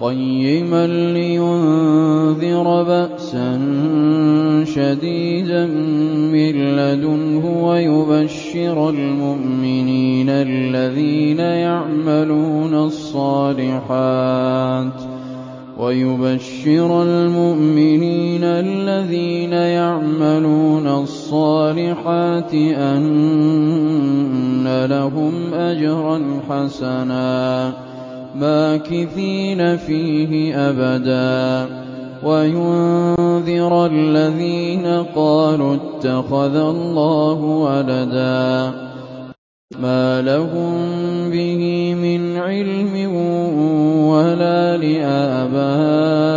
قيما لينذر بأسا شديدا من لدنه ويبشر المؤمنين الذين يعملون الصالحات ويبشر المؤمنين الذين يعملون الصالحات أن لهم أجرا حسنا ماكثين فيه أبدا. وينذر الذين قالوا اتخذ الله ولدا. ما لهم به من علم ولا لآبائهم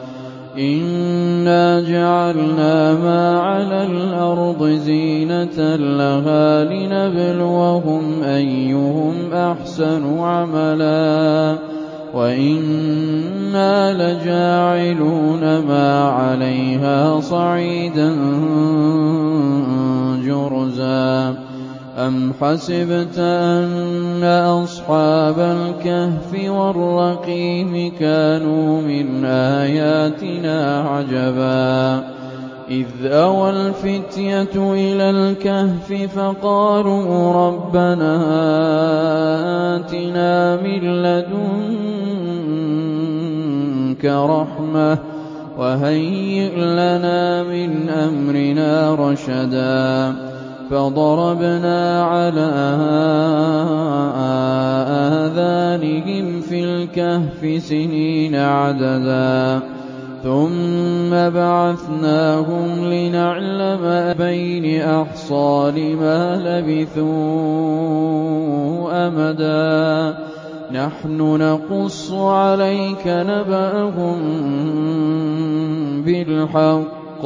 إنا جعلنا ما على الأرض زينة لها لنبلوهم أيهم أحسن عملا وإنا لجاعلون ما عليها صعيدا جرزا أم حسبت أن أصحاب الكهف والرقيم كانوا من آياتنا عجبا إذ أوى الفتية إلى الكهف فقالوا ربنا آتنا من لدنك رحمة وهيئ لنا من أمرنا رشدا فضربنا على آذانهم في الكهف سنين عددا. ثم بعثناهم لنعلم بين أحصى لما لبثوا أمدا. نحن نقص عليك نبأهم بالحق.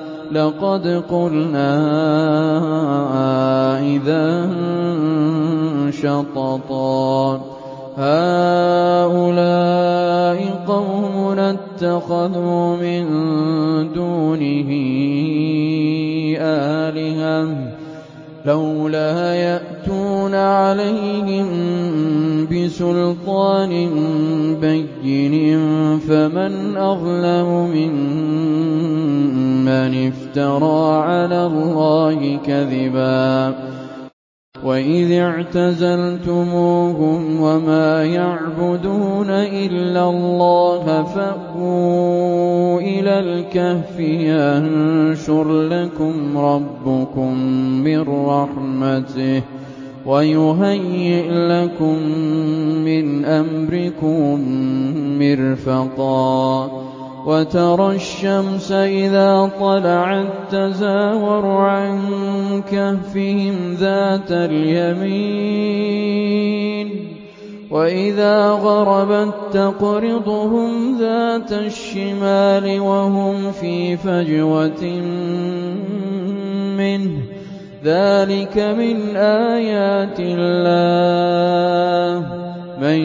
لقد قلنا إذا شططا هؤلاء قوم اتخذوا من دونه آلهة. لولا يأتون عليهم بسلطان بين فمن أظلم ممن افترى على الله كذبا وإذ اعتزلتموهم وما يعبدون إلا الله فأووا إلى الكهف ينشر لكم ربكم من رحمته ويهيئ لكم من أمركم مرفقا وترى الشمس إذا طلعت تزاور عن كهفهم ذات اليمين وإذا غربت تقرضهم ذات الشمال وهم في فجوة منه ذلك من آيات الله من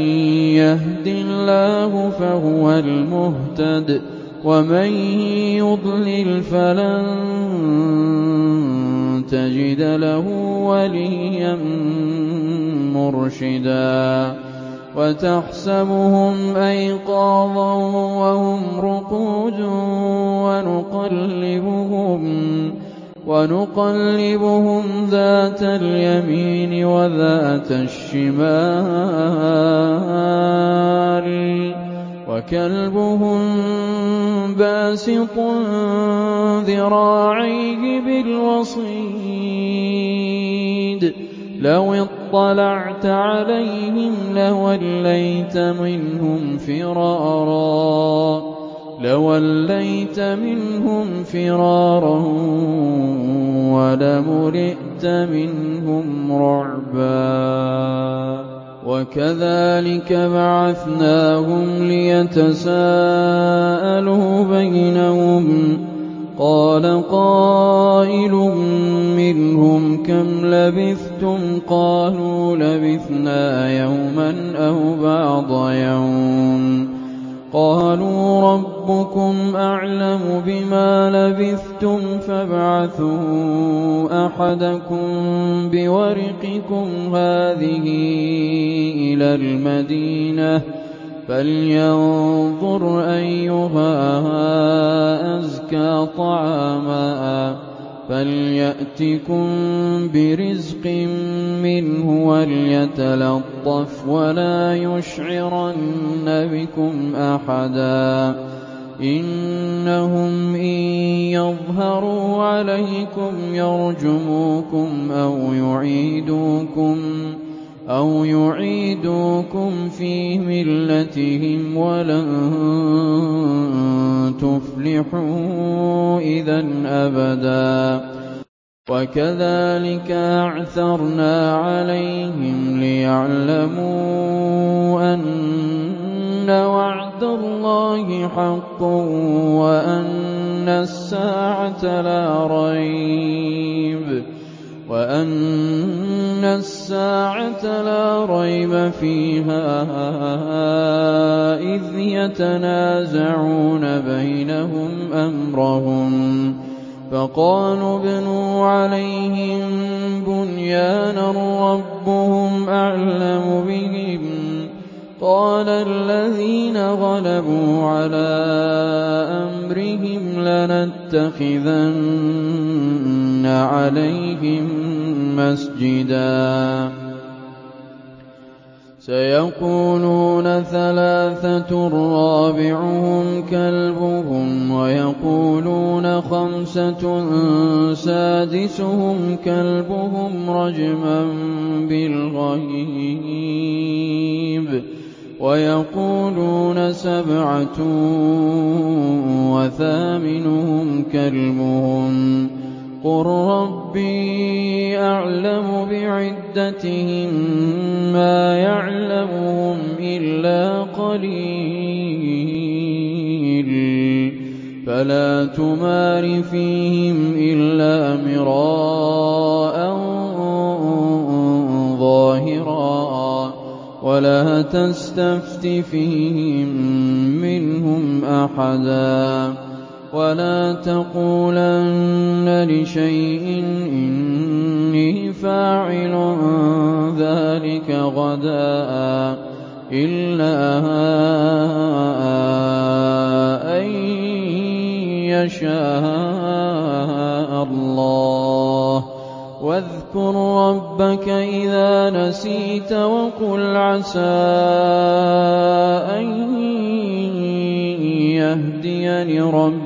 يهد الله فهو المهتد ومن يضلل فلن تجد له وليا مرشدا وَتَحْسَبُهُمْ أَيْقَاظًا وَهُمْ رُقُودٌ وَنُقَلِّبُهُمْ ذَاتَ الْيَمِينِ وَذَاتَ الشِّمَالِ وَكَلْبُهُم بَاسِطٌ ذِرَاعَيْهِ بِالْوَصِيدِ لَوِ اطَّلَعْتَ عَلَيْهِمْ لَوَلَّيْتَ مِنْهُمْ فِرَارًا لَوَلَّيْتَ مِنْهُمْ فِرَارًا وَلَمُلِئْتَ مِنْهُمْ رُعْبًا. وَكَذَٰلِكَ بَعَثْنَاهُمْ لِيَتَسَاءَلُوا بَيْنَهُمْ ۚ قَالَ قَائِلٌ مِّنْهُمْ كَمْ لَبِثْتُمْ ۖ قَالُوا لَبِثْنَا يَوْمًا أَوْ بَعْضَ يَوْمٍ ۚ قَالُوا رَبُّكُمْ أَعْلَمُ بِمَا لَبِثْتُمْ فَابْعَثُوا أَحَدَكُم بِوَرِقِكُمْ هَٰذِهِ إِلَى الْمَدِينَةِ فَلْيَنظُرْ أَيُّهَا أَزْكَىٰ طَعَامًا فَلْيَأْتِكُم بِرِزْقٍ مِّنْهُ وَلْيَتَلَطَّفْ وَلَا يُشْعِرَنَّ بِكُمْ أَحَدًا إِنَّهُمْ إِن يَظْهَرُوا عَلَيْكُمْ يَرْجُمُوكُمْ أَوْ يُعِيدُوكُمْ فِي مِلَّتِهِمْ وَلَن تُفْلِحُوا إِذًا أَبَدًا وَكَذَٰلِكَ أَعْثَرْنَا عَلَيْهِمْ لِيَعْلَمُوا أَنَّ وَعْدَ اللَّهِ حَقٌّ وَأَنَّ السَّاعَةَ لَا رَيْبَ فِيهَا إِذْ يَتَنَازَعُونَ بَيْنَهُمْ أَمْرَهُمْ ۖ فَقَالُوا ابْنُوا عَلَيْهِم بُنْيَانًا رَّبُّهُمْ أَعْلَمُ بِهِمْ ۚ قَالَ الَّذِينَ غَلَبُوا عَلَىٰ أَمْرِهِمْ لَنَتَّخِذَنَّ عَلَيْهِم مَّسْجِدًا سَيَقُولُونَ ثَلَاثَةٌ رَّابِعُهُمْ كَلْبُهُمْ وَيَقُولُونَ خَمْسَةٌ سَادِسُهُمْ كَلْبُهُمْ رَجْمًا بِالْغَيْبِ وَيَقُولُونَ سَبْعَةٌ وَثَامِنُهُمْ كَلْبُهُمْ ۚ قُل رَّبِّي أَعْلَمُ بِعِدَّتِهِم مَّا يَعْلَمُهُمْ إِلَّا قَلِيلٌ فَلَا تُمَارِ فِيهِمْ إِلَّا مِرَاءً ظَاهِرًا وَلَا تَسْتَفْتِ فِيهِم مِّنْهُمْ أَحَدًا وَلَا تَقُولَنَّ لِشَيْءٍ إِنِّي فَاعِلٌ ذَٰلِكَ غَدًا إِلَّا أَن يَشَاءَ اللَّهُ ۚ. وَاذْكُر رَّبَّكَ إِذَا نَسِيتَ وَقُلْ عَسَىٰ أَن يَهْدِيَنِ رَبِّي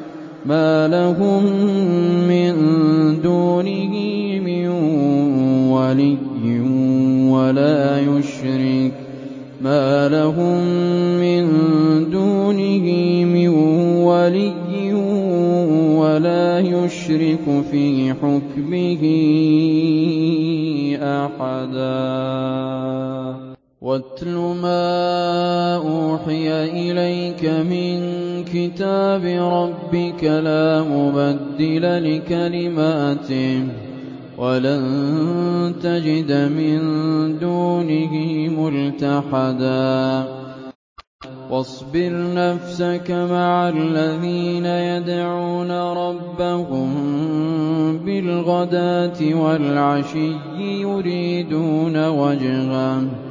مَا لَهُم مِّن دُونِهِ مِن وَلِيٍّ وَلَا يُشْرِكُ فِي حُكْمِهِ أَحَدًا واتل ما أوحي إليك من كتاب ربك لا مبدل لكلماته ولن تجد من دونه ملتحدا واصبر نفسك مع الذين يدعون ربهم بالغداة والعشي يريدون وجهه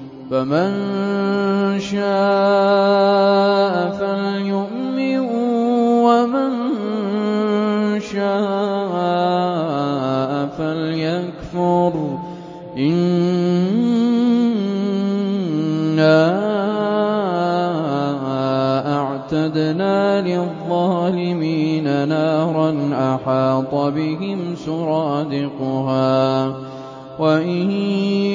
فمن شاء فليؤمن ومن شاء فليكفر. إنا أعتدنا للظالمين نارا أحاط بهم سرادقها. وإن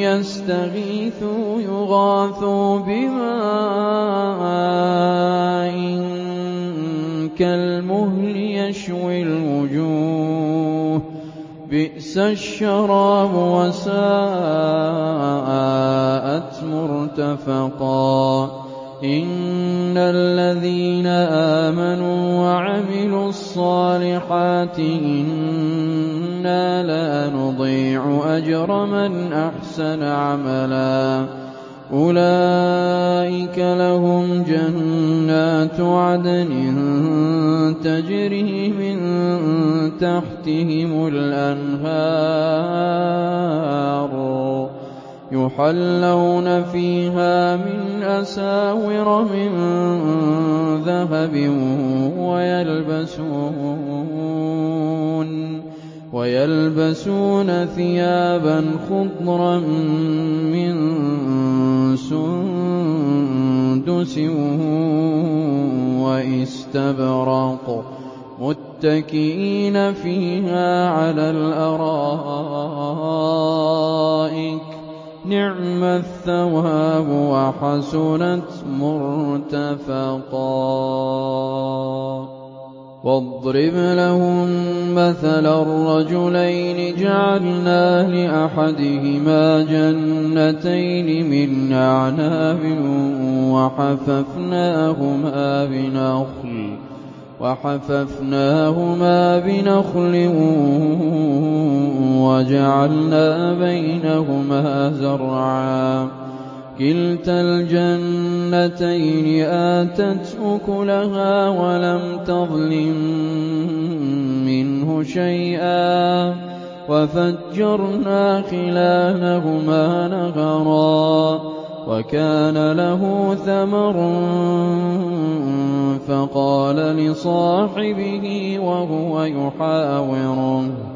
يستغيثوا يغاثوا بماء كالمهل يشوي الوجوه بئس الشراب وساءت مرتفقا إن الذين آمنوا وعملوا الصالحات إنا لا نضيع أجر من أحسن عملا. أولئك لهم جنات عدن تجري من تحتهم الأنهار. يحلون فيها من أساور من ذهب ويلبسون ويلبسون ثيابا خضرا من سندس واستبرق متكئين فيها على الأرائك. نعم الثواب وحسنت مرتفقا. واضرب لهم مثل الرجلين جعلنا لأحدهما جنتين من أعناب وحففناهما بنخل وحففناهما بنخل وجعلنا بينهما زرعا. كلتا الجنتين آتت أكلها ولم تظلم منه شيئا وفجرنا خلالهما نهرا وكان له ثمر فقال لصاحبه وهو يحاوره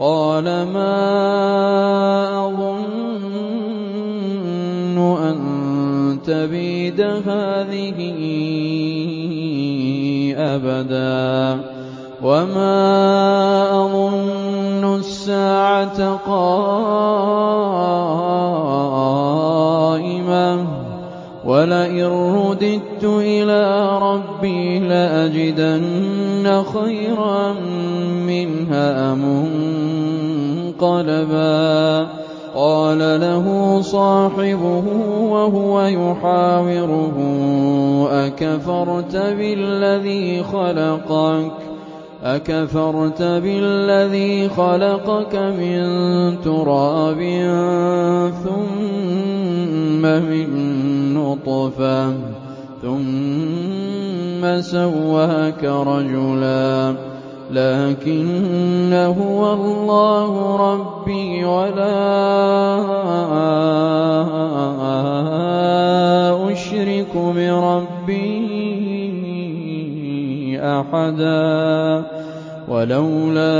قال ما أظن أن تبيد هذه أبدا وما أظن الساعة قائمة ولئن رددت إلى ربي لأجدن خيرا منها منقلبا قال له صاحبه وهو يحاوره أكفرت بالذي خلقك؟ أكفرت بالذي خلقك من تراب ثم من نطفة ثُمَّ سَوَّاكَ رَجُلًا. لَّٰكِنَّ هُوَ اللَّهُ رَبِّي وَلَا أُشْرِكُ بِرَبِّي أَحَدًا. وَلَوْلَا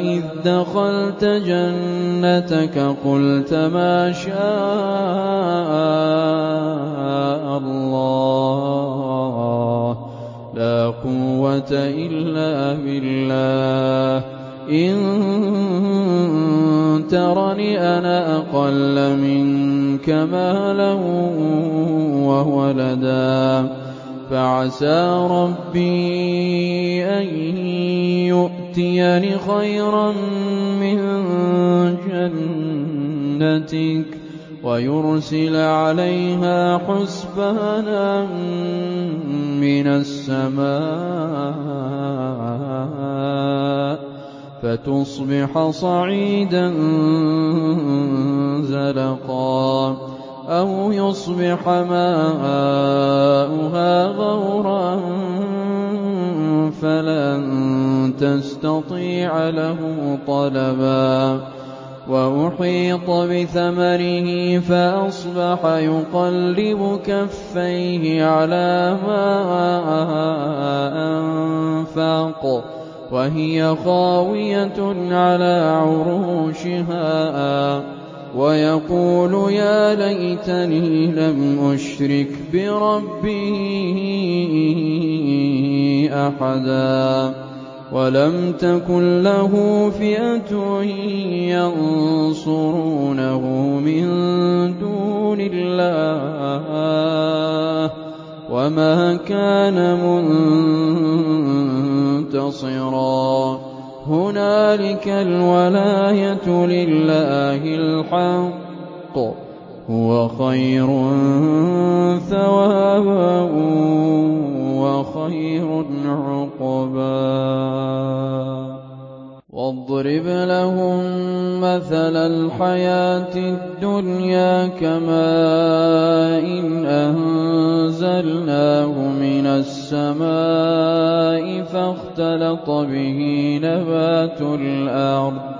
إِذْ دَخَلْتَ جَنَّتَكَ قُلْتَ مَا شَاءَ اللَّهُ. قُوَّةَ إِلَّا بِاللَّهِ. إِن تَرَنِ أَنَا أَقَلَّ مِنكَ مَالًا وَوَلَدًا. فَعَسَىٰ رَبِّي أَن يُؤْتِيَنِ خَيْرًا مِّن جَنَّتِكَ. وَيُرْسِلَ عَلَيْهَا حُسْبَانًا مِّنَ السَّمَاءِ فَتُصْبِحَ صَعِيدًا زَلَقًا أَوْ يُصْبِحَ مَاؤُهَا غَوْرًا فَلَن تَسْتَطِيعَ لَهُ طَلَبًا وَأُحِيطَ بِثَمَرِهِ فَأَصْبَحَ يُقَلِّبُ كَفَّيْهِ عَلَىٰ مَا أَنفَقَ وَهِيَ خَاوِيَةٌ عَلَىٰ عُرُوشِهَا. وَيَقُولُ يَا لَيْتَنِي لَمْ أُشْرِكْ بِرَبِّي أَحَدًا. وَلَمْ تَكُن لَّهُ فِئَةٌ يَنصُرُونَهُ مِن دُونِ اللَّهِ وَمَا كَانَ مُنتَصِرًا. هُنَالِكَ الْوَلَايَةُ لِلَّهِ الْحَقِّ ۚ. هُوَ خَيْرٌ ثَوَابًا وَخَيْرٌ عُقْبًا وَاضْرِبْ لَهُم مَّثَلَ الْحَيَاةِ الدُّنْيَا كَمَاءٍ أَنزَلْنَاهُ مِنَ السَّمَاءِ فَاخْتَلَطَ بِهِ نَبَاتُ الْأَرْضِ.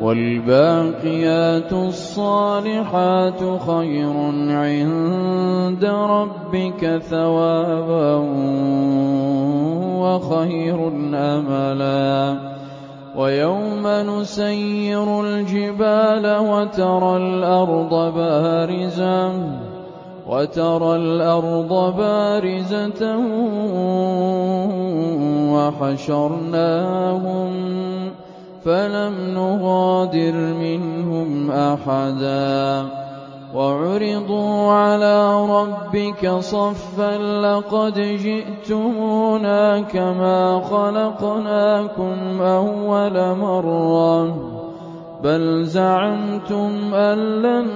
وَالْبَاقِيَاتُ الصَّالِحَاتُ خَيْرٌ عِندَ رَبِّكَ ثَوَابًا وَخَيْرٌ أَمَلًا. وَيَوْمَ نُسَيِّرُ الْجِبَالَ وَتَرَى الْأَرْضَ بَارِزَةً وَحَشَرْنَاهُمْ. فَلَمْ نُغَادِرْ مِنْهُمْ أَحَدًا وَعُرِضُوا عَلَىٰ رَبِّكَ صَفًّا لَّقَدْ جِئْتُمُونَا كَمَا خَلَقْنَاكُمْ أَوَّلَ مَرَّةٍ بَلْ زَعَمْتُمْ أَن لَّن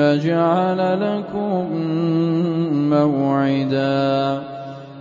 نَّجْعَلَ لَكُم مَّوْعِدًا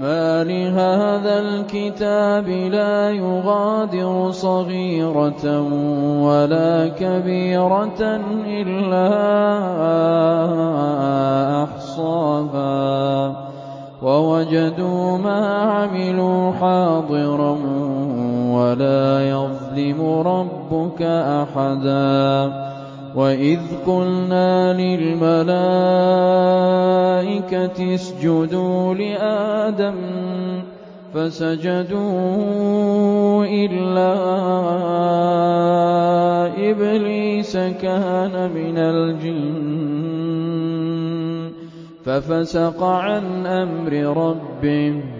مَا لِهَٰذَا الْكِتَابِ لَا يُغَادِرُ صَغِيرَةً وَلَا كَبِيرَةً إِلَّا أَحْصَاهَا ۚ وَوَجَدُوا مَا عَمِلُوا حَاضِرًا وَلَا يَظْلِمُ رَبُّكَ أَحَدًا وَإِذْ قُلْنَا لِلْمَلَائِكَةِ اسْجُدُوا لِآدَمَ فسجدوا إلا إبليس كان من الجن ففسق عن أمر ربه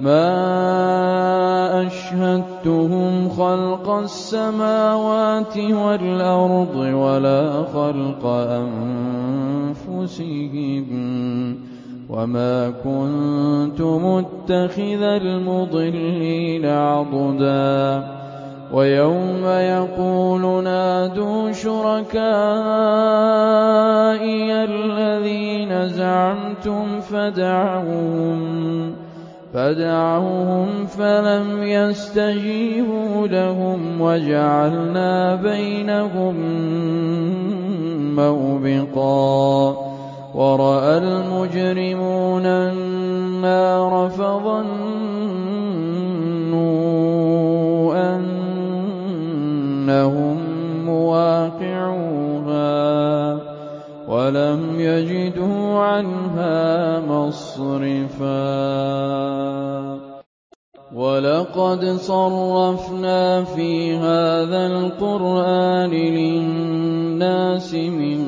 ما أشهدتهم خلق السماوات والأرض ولا خلق أنفسهم وما كنت متخذ المضلين عضدا ويوم يقول نادوا شركائي الذين زعمتم فدعوهم فدعوهم فلم يستجيبوا لهم وجعلنا بينهم موبقا. ورأى المجرمون النار فظنوا ولقد صرفنا في هذا القرآن للناس من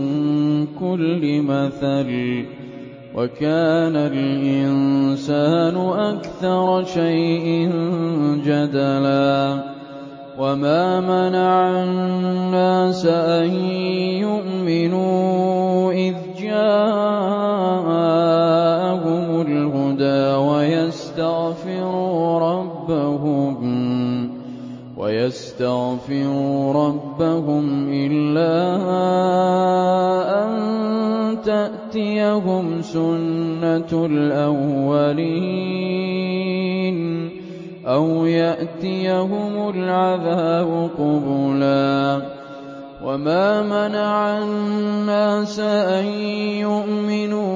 كل مثل وكان الإنسان أكثر شيء جدلا. وما منع الناس أن يؤمنوا ويستغفروا ربهم إلا أن تأتيهم سنة الأولين أو يأتيهم العذاب قبلا وما منع الناس أن يؤمنوا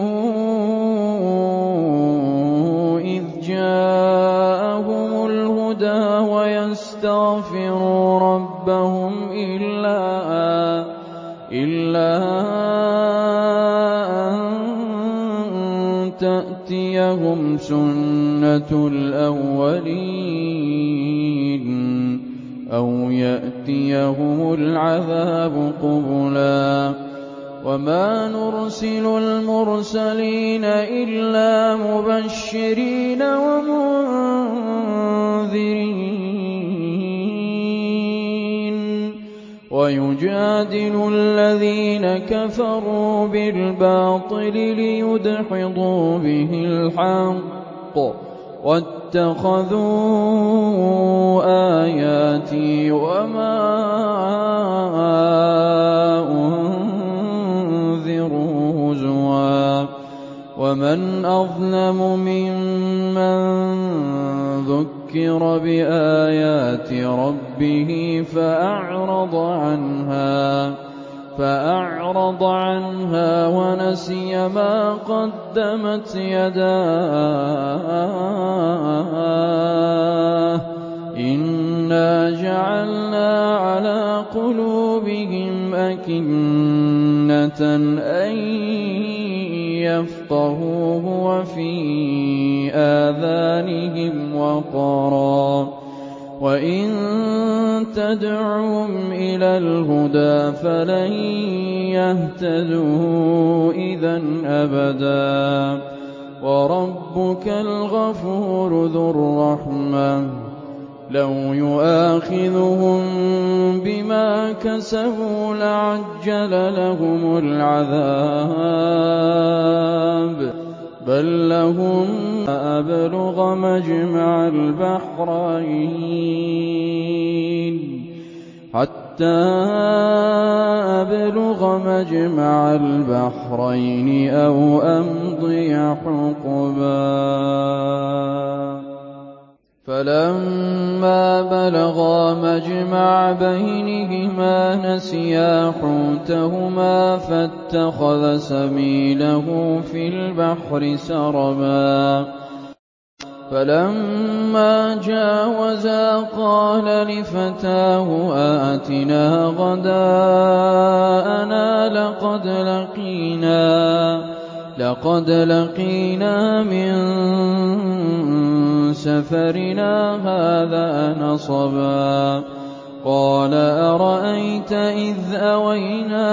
سنة بالباطل ليدحضوا به الحق واتخذوا آياتي وما أنذروا هزوا ومن أظلم ممن ذكر بآيات ربه فأعرض عنها فأعرض عنها ونسي ما قدمت يداه. إنا جعلنا على قلوبهم أكنة أن يفقهوه وفي آذانهم وقرا. وإن تدعهم إلى الهدى فلن يهتدوا إذا أبدا. وربك الغفور ذو الرحمة. لو يؤاخذهم بما كسبوا لعجل لهم العذاب. بل لهم أبلغ مجمع البحرين حتى أبلغ مجمع البحرين أو أمضي حقبا فَلَمَّا بَلَغَا مَجْمَعَ بَيْنِهِمَا نَسِيَا حُوتَهُمَا فَاتَّخَذَ سَبِيلَهُ فِي الْبَحْرِ سَرَبًا. فَلَمَّا جَاوَزَا قَالَ لِفَتَاهُ آتِنَا غَدَاءَنَا لَقَدْ لَقِينَا. مِن سَفَرِنَا هَٰذَا نَصَبًا. قَالَ أَرَأَيْتَ إِذْ أَوَيْنَا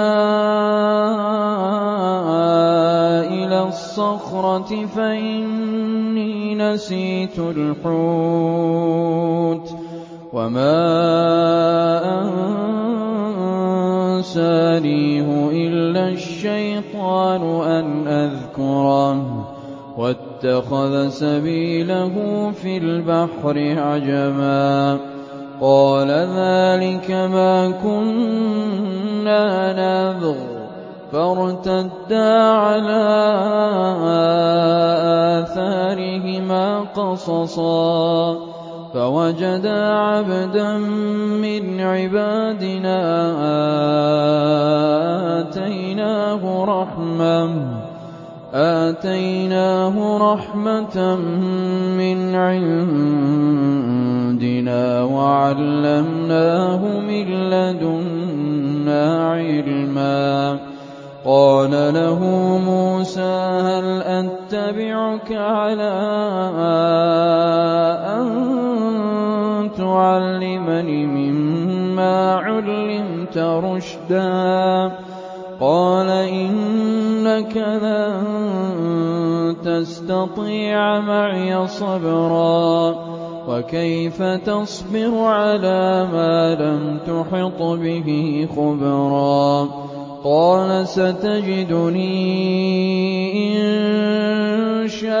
إِلَى الصَّخْرَةِ فَإِنِّي نَسِيتُ الْحُوتَ وَمَا أَنسَانِيهُ إِلَّا الشَّيْطَانُ أَنْ أَذْكُرَهُ وَاتَّخَذَ سَبِيلَهُ فِي الْبَحْرِ عَجَبًا. قَالَ ذَٰلِكَ مَا كُنَّا نَبْغِ ۚ فَارْتَدَّا عَلَىٰ آثَارِهِمَا قَصَصًا. فَوَجَدَا عَبْدًا مِّنْ عِبَادِنَا آتَيْنَاهُ رَحْمَةً مِّنْ عِندِنَا وَعَلَّمْنَاهُ مِن لَّدُنَّا عِلْمًا. قَالَ لَهُ مُوسَىٰ هَلْ أَتَّبِعُكَ عَلَىٰ أَن تُعَلِّمَنِ مِمَّا عُلِّمْتَ رُشْدًا. قَالَ إِنَّكَ لَن تَسْتَطِيعَ مَعِيَ صَبْرًا. وَكَيْفَ تَصْبِرُ عَلَىٰ مَا لَمْ تُحِطْ بِهِ خُبْرًا؟ قَالَ سَتَجِدُنِي إِن شَاءَ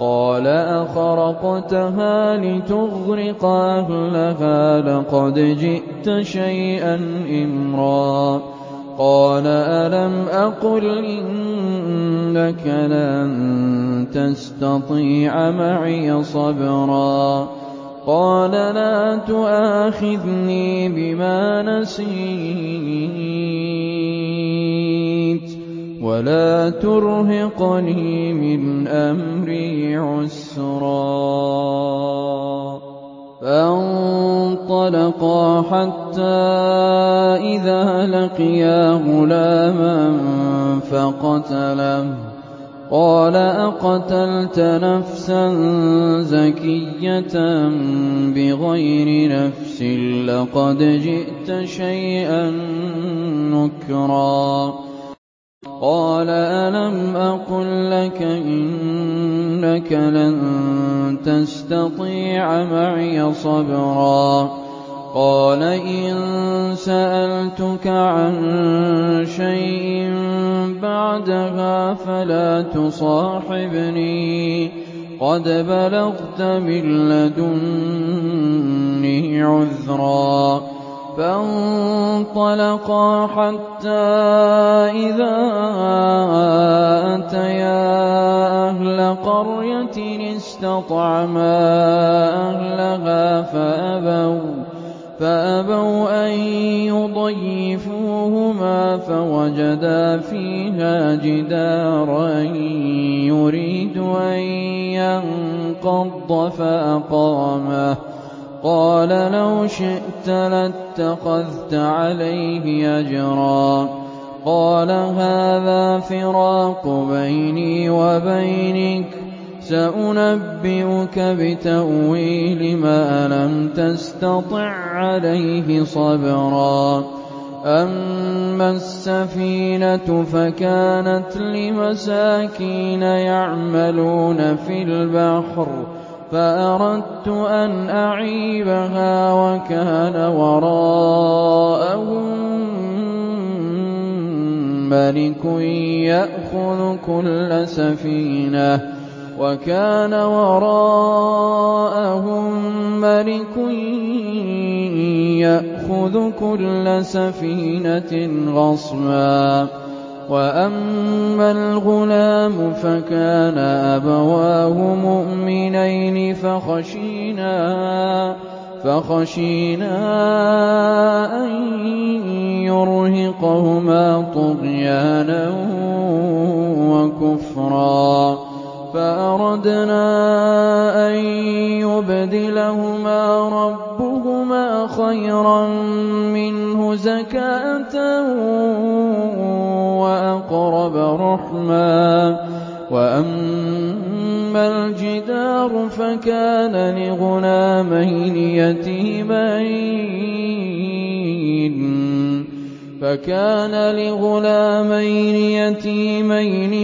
قَالَ أَخَرَقْتَهَا لِتُغْرِقَ أَهْلَهَا لَقَدْ جِئْتَ شَيْئًا إِمْرًا. قَالَ أَلَمْ أَقُلْ إِنَّكَ لَن تَسْتَطِيعَ مَعِيَ صَبْرًا. قَالَ لَا تُؤَاخِذْنِي بِمَا نَسِيتُ. وَلَا تُرْهِقْنِي مِنْ أَمْرِي عُسْرًا فَانطَلَقَا حَتَّىٰ إِذَا لَقِيَا غُلَامًا فَقَتَلَهُ قَالَ أَقَتَلْتَ نَفْسًا زَكِيَّةً بِغَيْرِ نَفْسٍ لَّقَدْ جِئْتَ شَيْئًا نُّكْرًا قَالَ أَلَمْ أَقُل لَّكَ إِنَّكَ لَن تَسْتَطِيعَ مَعِيَ صَبْرًا قَالَ إِن سَأَلْتُكَ عَن شَيْءٍ بَعْدَهَا فَلَا تُصَاحِبْنِي قَدْ بَلَغْتَ مِن لَّدُنِّي عُذْرًا فَانطَلَقَا حَتَّىٰ إِذَا أَتَيَا أَهْلَ قَرْيَةٍ اسْتَطْعَمَا أَهْلَهَا فَأَبَوْا أَن يُضَيِّفُوهُمَا فَوَجَدَا فِيهَا جِدَارًا يُرِيدُ أَن يَنقَضَّ فَأَقَامَهُ. قَالَ لَوْ شِئْتَ لَاتَّخَذْتَ عَلَيْهِ أَجْرًا. قَالَ هَٰذَا فِرَاقُ بَيْنِي وَبَيْنِكَ ۚ سَأُنَبِّئُكَ بِتَأْوِيلِ مَا لَمْ تَسْتَطِع عَّلَيْهِ صَبْرًا. أَمَّا السَّفِينَةُ فَكَانَتْ لِمَسَاكِينَ يَعْمَلُونَ فِي الْبَحْرِ فَأَرَدتُّ أَنْ أَعِيبَهَا وَكَانَ وَرَاءَهُم مَّلِكٌ يَأْخُذُ كُلَّ سَفِينَةٍ وَكَانَ وَرَاءَهُم مَّلِكٌ يَأْخُذُ كُلَّ سَفِينَةٍ غَصْبًا وَأَمَّا الْغُلَامُ فَكَانَ أَبَوَاهُ مُؤْمِنَيْنِ فَخَشِينَا أَن يُرْهِقَهُمَا طُغْيَانًا وَكُفْرًا فَأَرَدْنَا أَن يُبْدِلَهُمَا رَبُّهُمَا خَيْرًا مِّنْهُ زَكَاةً وَأَقْرَبَ رُحْمًا. وَأَمَّا الْجِدَارُ فَكَانَ لِغُلَامَيْنِ يَتِيمَيْنِ.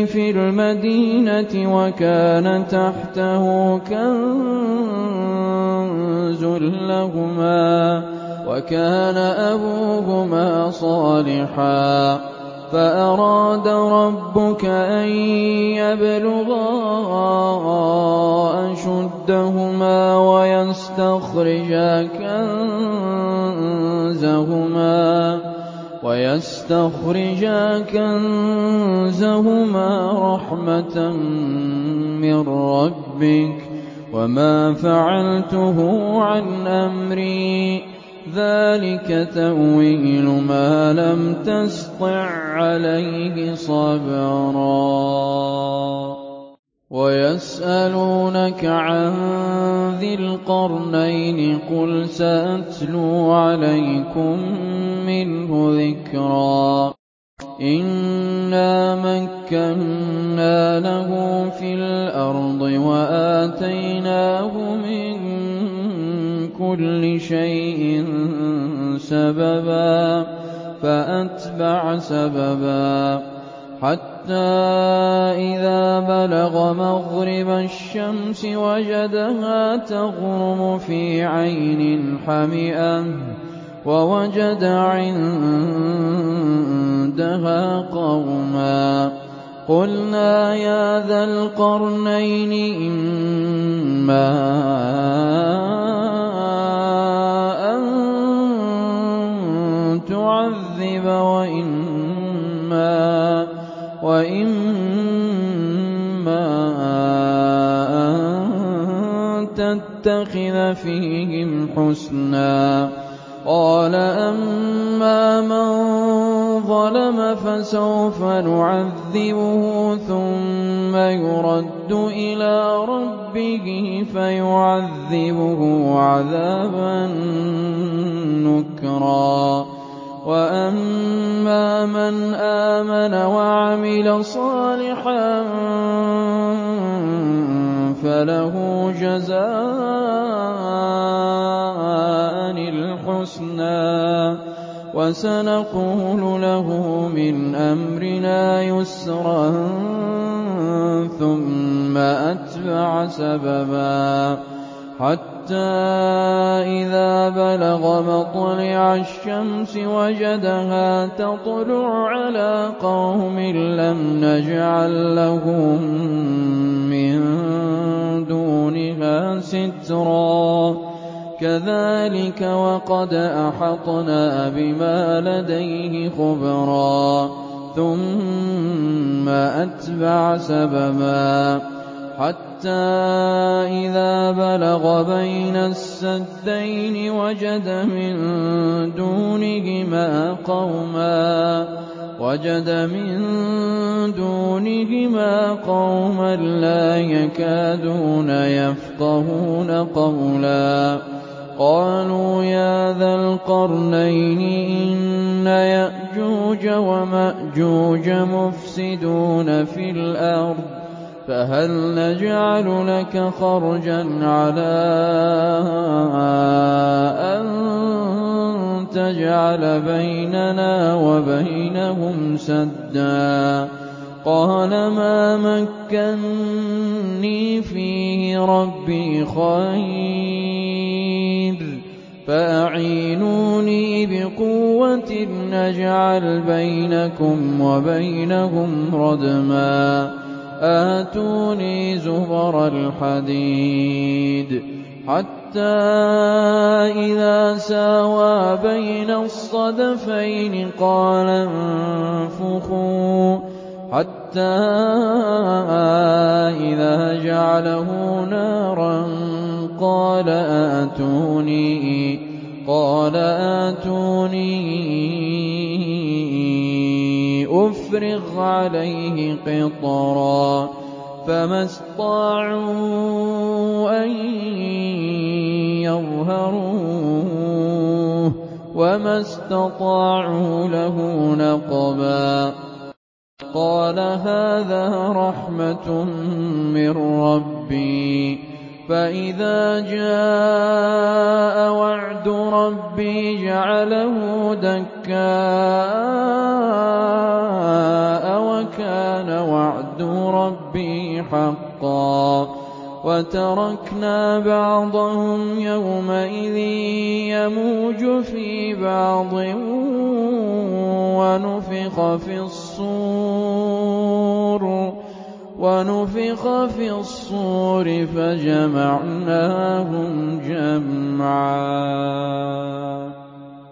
فِي الْمَدِينَةِ وَكَانَ تَحْتَهُ كَنزٌ لَّهُمَا وَكَانَ أَبُوهُمَا صَالِحًا فَأَرَادَ رَبُّكَ أَن يَبْلُغَا أَشُدَّهُمَا وَيَسْتَخْرِجَا كَنزَهُمَا رَحْمَةً مِّن رَّبِّكَ ۚ وَمَا فَعَلْتُهُ عَنْ أَمْرِي ۚ. ذَٰلِكَ تَأْوِيلُ مَا لَمْ تَسْطِع عَّلَيْهِ صَبْرًا. وَيَسْأَلُونَكَ عَن ذِي الْقَرْنَيْنِ ۖ قُلْ سَأَتْلُو عَلَيْكُم مِّنْهُ ذِكْرًا. إِنَّا مَكَّنَّا لَهُ فِي الْأَرْضِ وَآتَيْنَاهُ مِن كُلِّ شَيْءٍ سَبَبًا فَأَتْبَعَ سَبَبًا. حَتَّىٰ إِذَا بَلَغَ مَغْرِبَ الشَّمْسِ وَجَدَهَا تَغْرُبُ فِي عَيْنٍ حَمِئَةٍ وَوَجَدَ عِندَهَا قَوْمًا. قُلْنَا يَا ذَا الْقَرْنَيْنِ إِمَّا وَإِمَّا أَن تَتَّخِذَ فِيهِمْ حُسْنًا. قَالَ أَمَّا مَن ظَلَمَ فَسَوْفَ نُعَذِّبُهُ ثُمَّ يُرَدُّ إِلَىٰ رَبِّهِ فَيُعَذِّبُهُ عَذَابًا نُّكْرًا. وَأَمَّا مَنْ آمَنَ وَعَمِلَ صَالِحًا فَلَهُ جَزَاءً الْحُسْنَىٰ وَسَنَقُولُ لَهُ مِنْ أَمْرِنَا يُسْرًا ثُمَّ أَتْبَعَ سَبَبًا حَتَّىٰ إِذَا بَلَغَ مَطْلِعَ الشَّمْسِ وَجَدَهَا تَطْلُعُ عَلَىٰ قَوْمٍ لَّمْ نَجْعَل لَّهُم مِّن دُونِهَا سِتْرًا. كَذَٰلِكَ وَقَدْ أَحَطْنَا بِمَا لَدَيْهِ خُبْرًا. ثُمَّ أَتْبَعَ سَبَبًا. حَتَّىٰ إِذَا بَلَغَ بَيْنَ السَّدَّيْنِ وَجَدَ مِن دُونِهِمَا قَوْمًا لَّا يَكَادُونَ يَفْقَهُونَ قَوْلًا. قَالُوا يَا ذَا الْقَرْنَيْنِ إِنَّ يَأْجُوجَ وَمَأْجُوجَ مُفْسِدُونَ فِي الْأَرْضِ فَهَلْ نَجْعَلُ لَكَ خَرْجًا عَلَىٰ أَن تجعل بيننا وبينهم سدا؟ قال ما مكني فيه ربي خير فأعينوني بقوة نجعل بينكم وبينهم ردما. آتوني زبر الحديد حتى إذا ساوى بين الصدفين قال انفخوا حتى إذا جعله نارا قال آتوني قال آتوني أفرغ عليه قطرا فما استطاعوا أن يظهروه وما استطاعوا له نقبا قال هذا رحمة من ربي فإذا جاء وعد ربي جعله دكاء وكان وعد ربي حقا وتركنا بعضهم يومئذ يموج في بعض ونفخ في الصور ونفخ في الصور فجمعناهم جمعا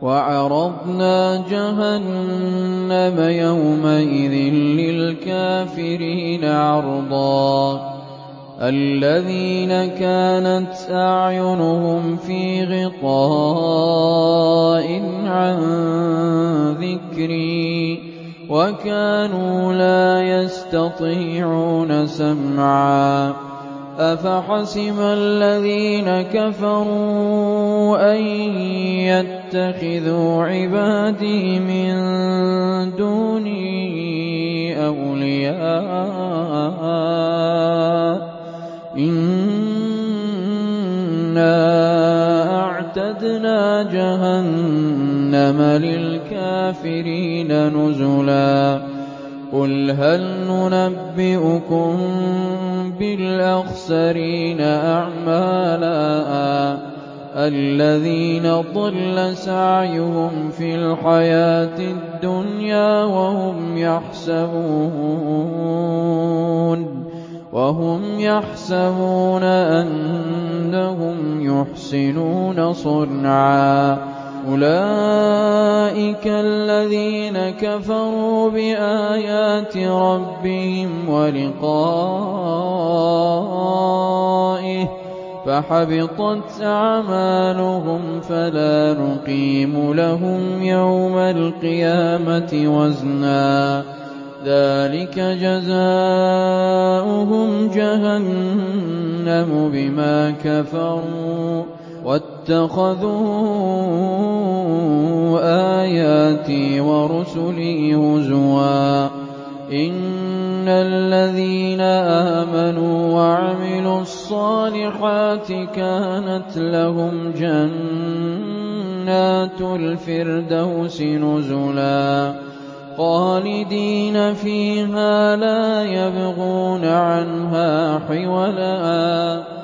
وعرضنا جهنم يومئذ للكافرين عرضا الذين كانت أعينهم في غطاء عن ذكري وكانوا لا يستطيعون سمعا. أفحسب الذين كفروا أن يتخذوا عبادي من دوني أولياء إنا أعتدنا جهنم للكافرين نزلا. قل هل ننبئكم بالأخسرين أعمالا؟ الذين ضل سعيهم في الحياة الدنيا وهم يحسبون وهم يحسبون أنهم يحسنون صنعا. أولئك الذين كفروا بآيات ربهم ولقائه فحبطت أعمالهم فلا نقيم لهم يوم القيامة وزنا ذلك جزاؤهم جهنم بما كفروا واتخذوا آياتي ورسلي هزوا. إن الذين آمنوا وعملوا الصالحات كانت لهم جنات الفردوس نزلا. خالدين فيها لا يبغون عنها حولا.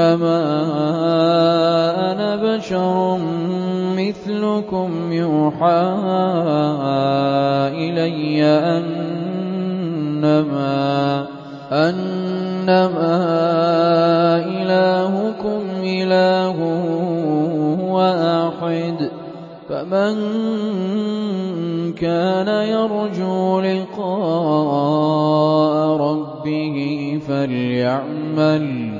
إنما أنا بشر مثلكم يوحى إلي أنما أنما إلهكم إله واحد فمن كان يرجو لقاء ربه فليعمل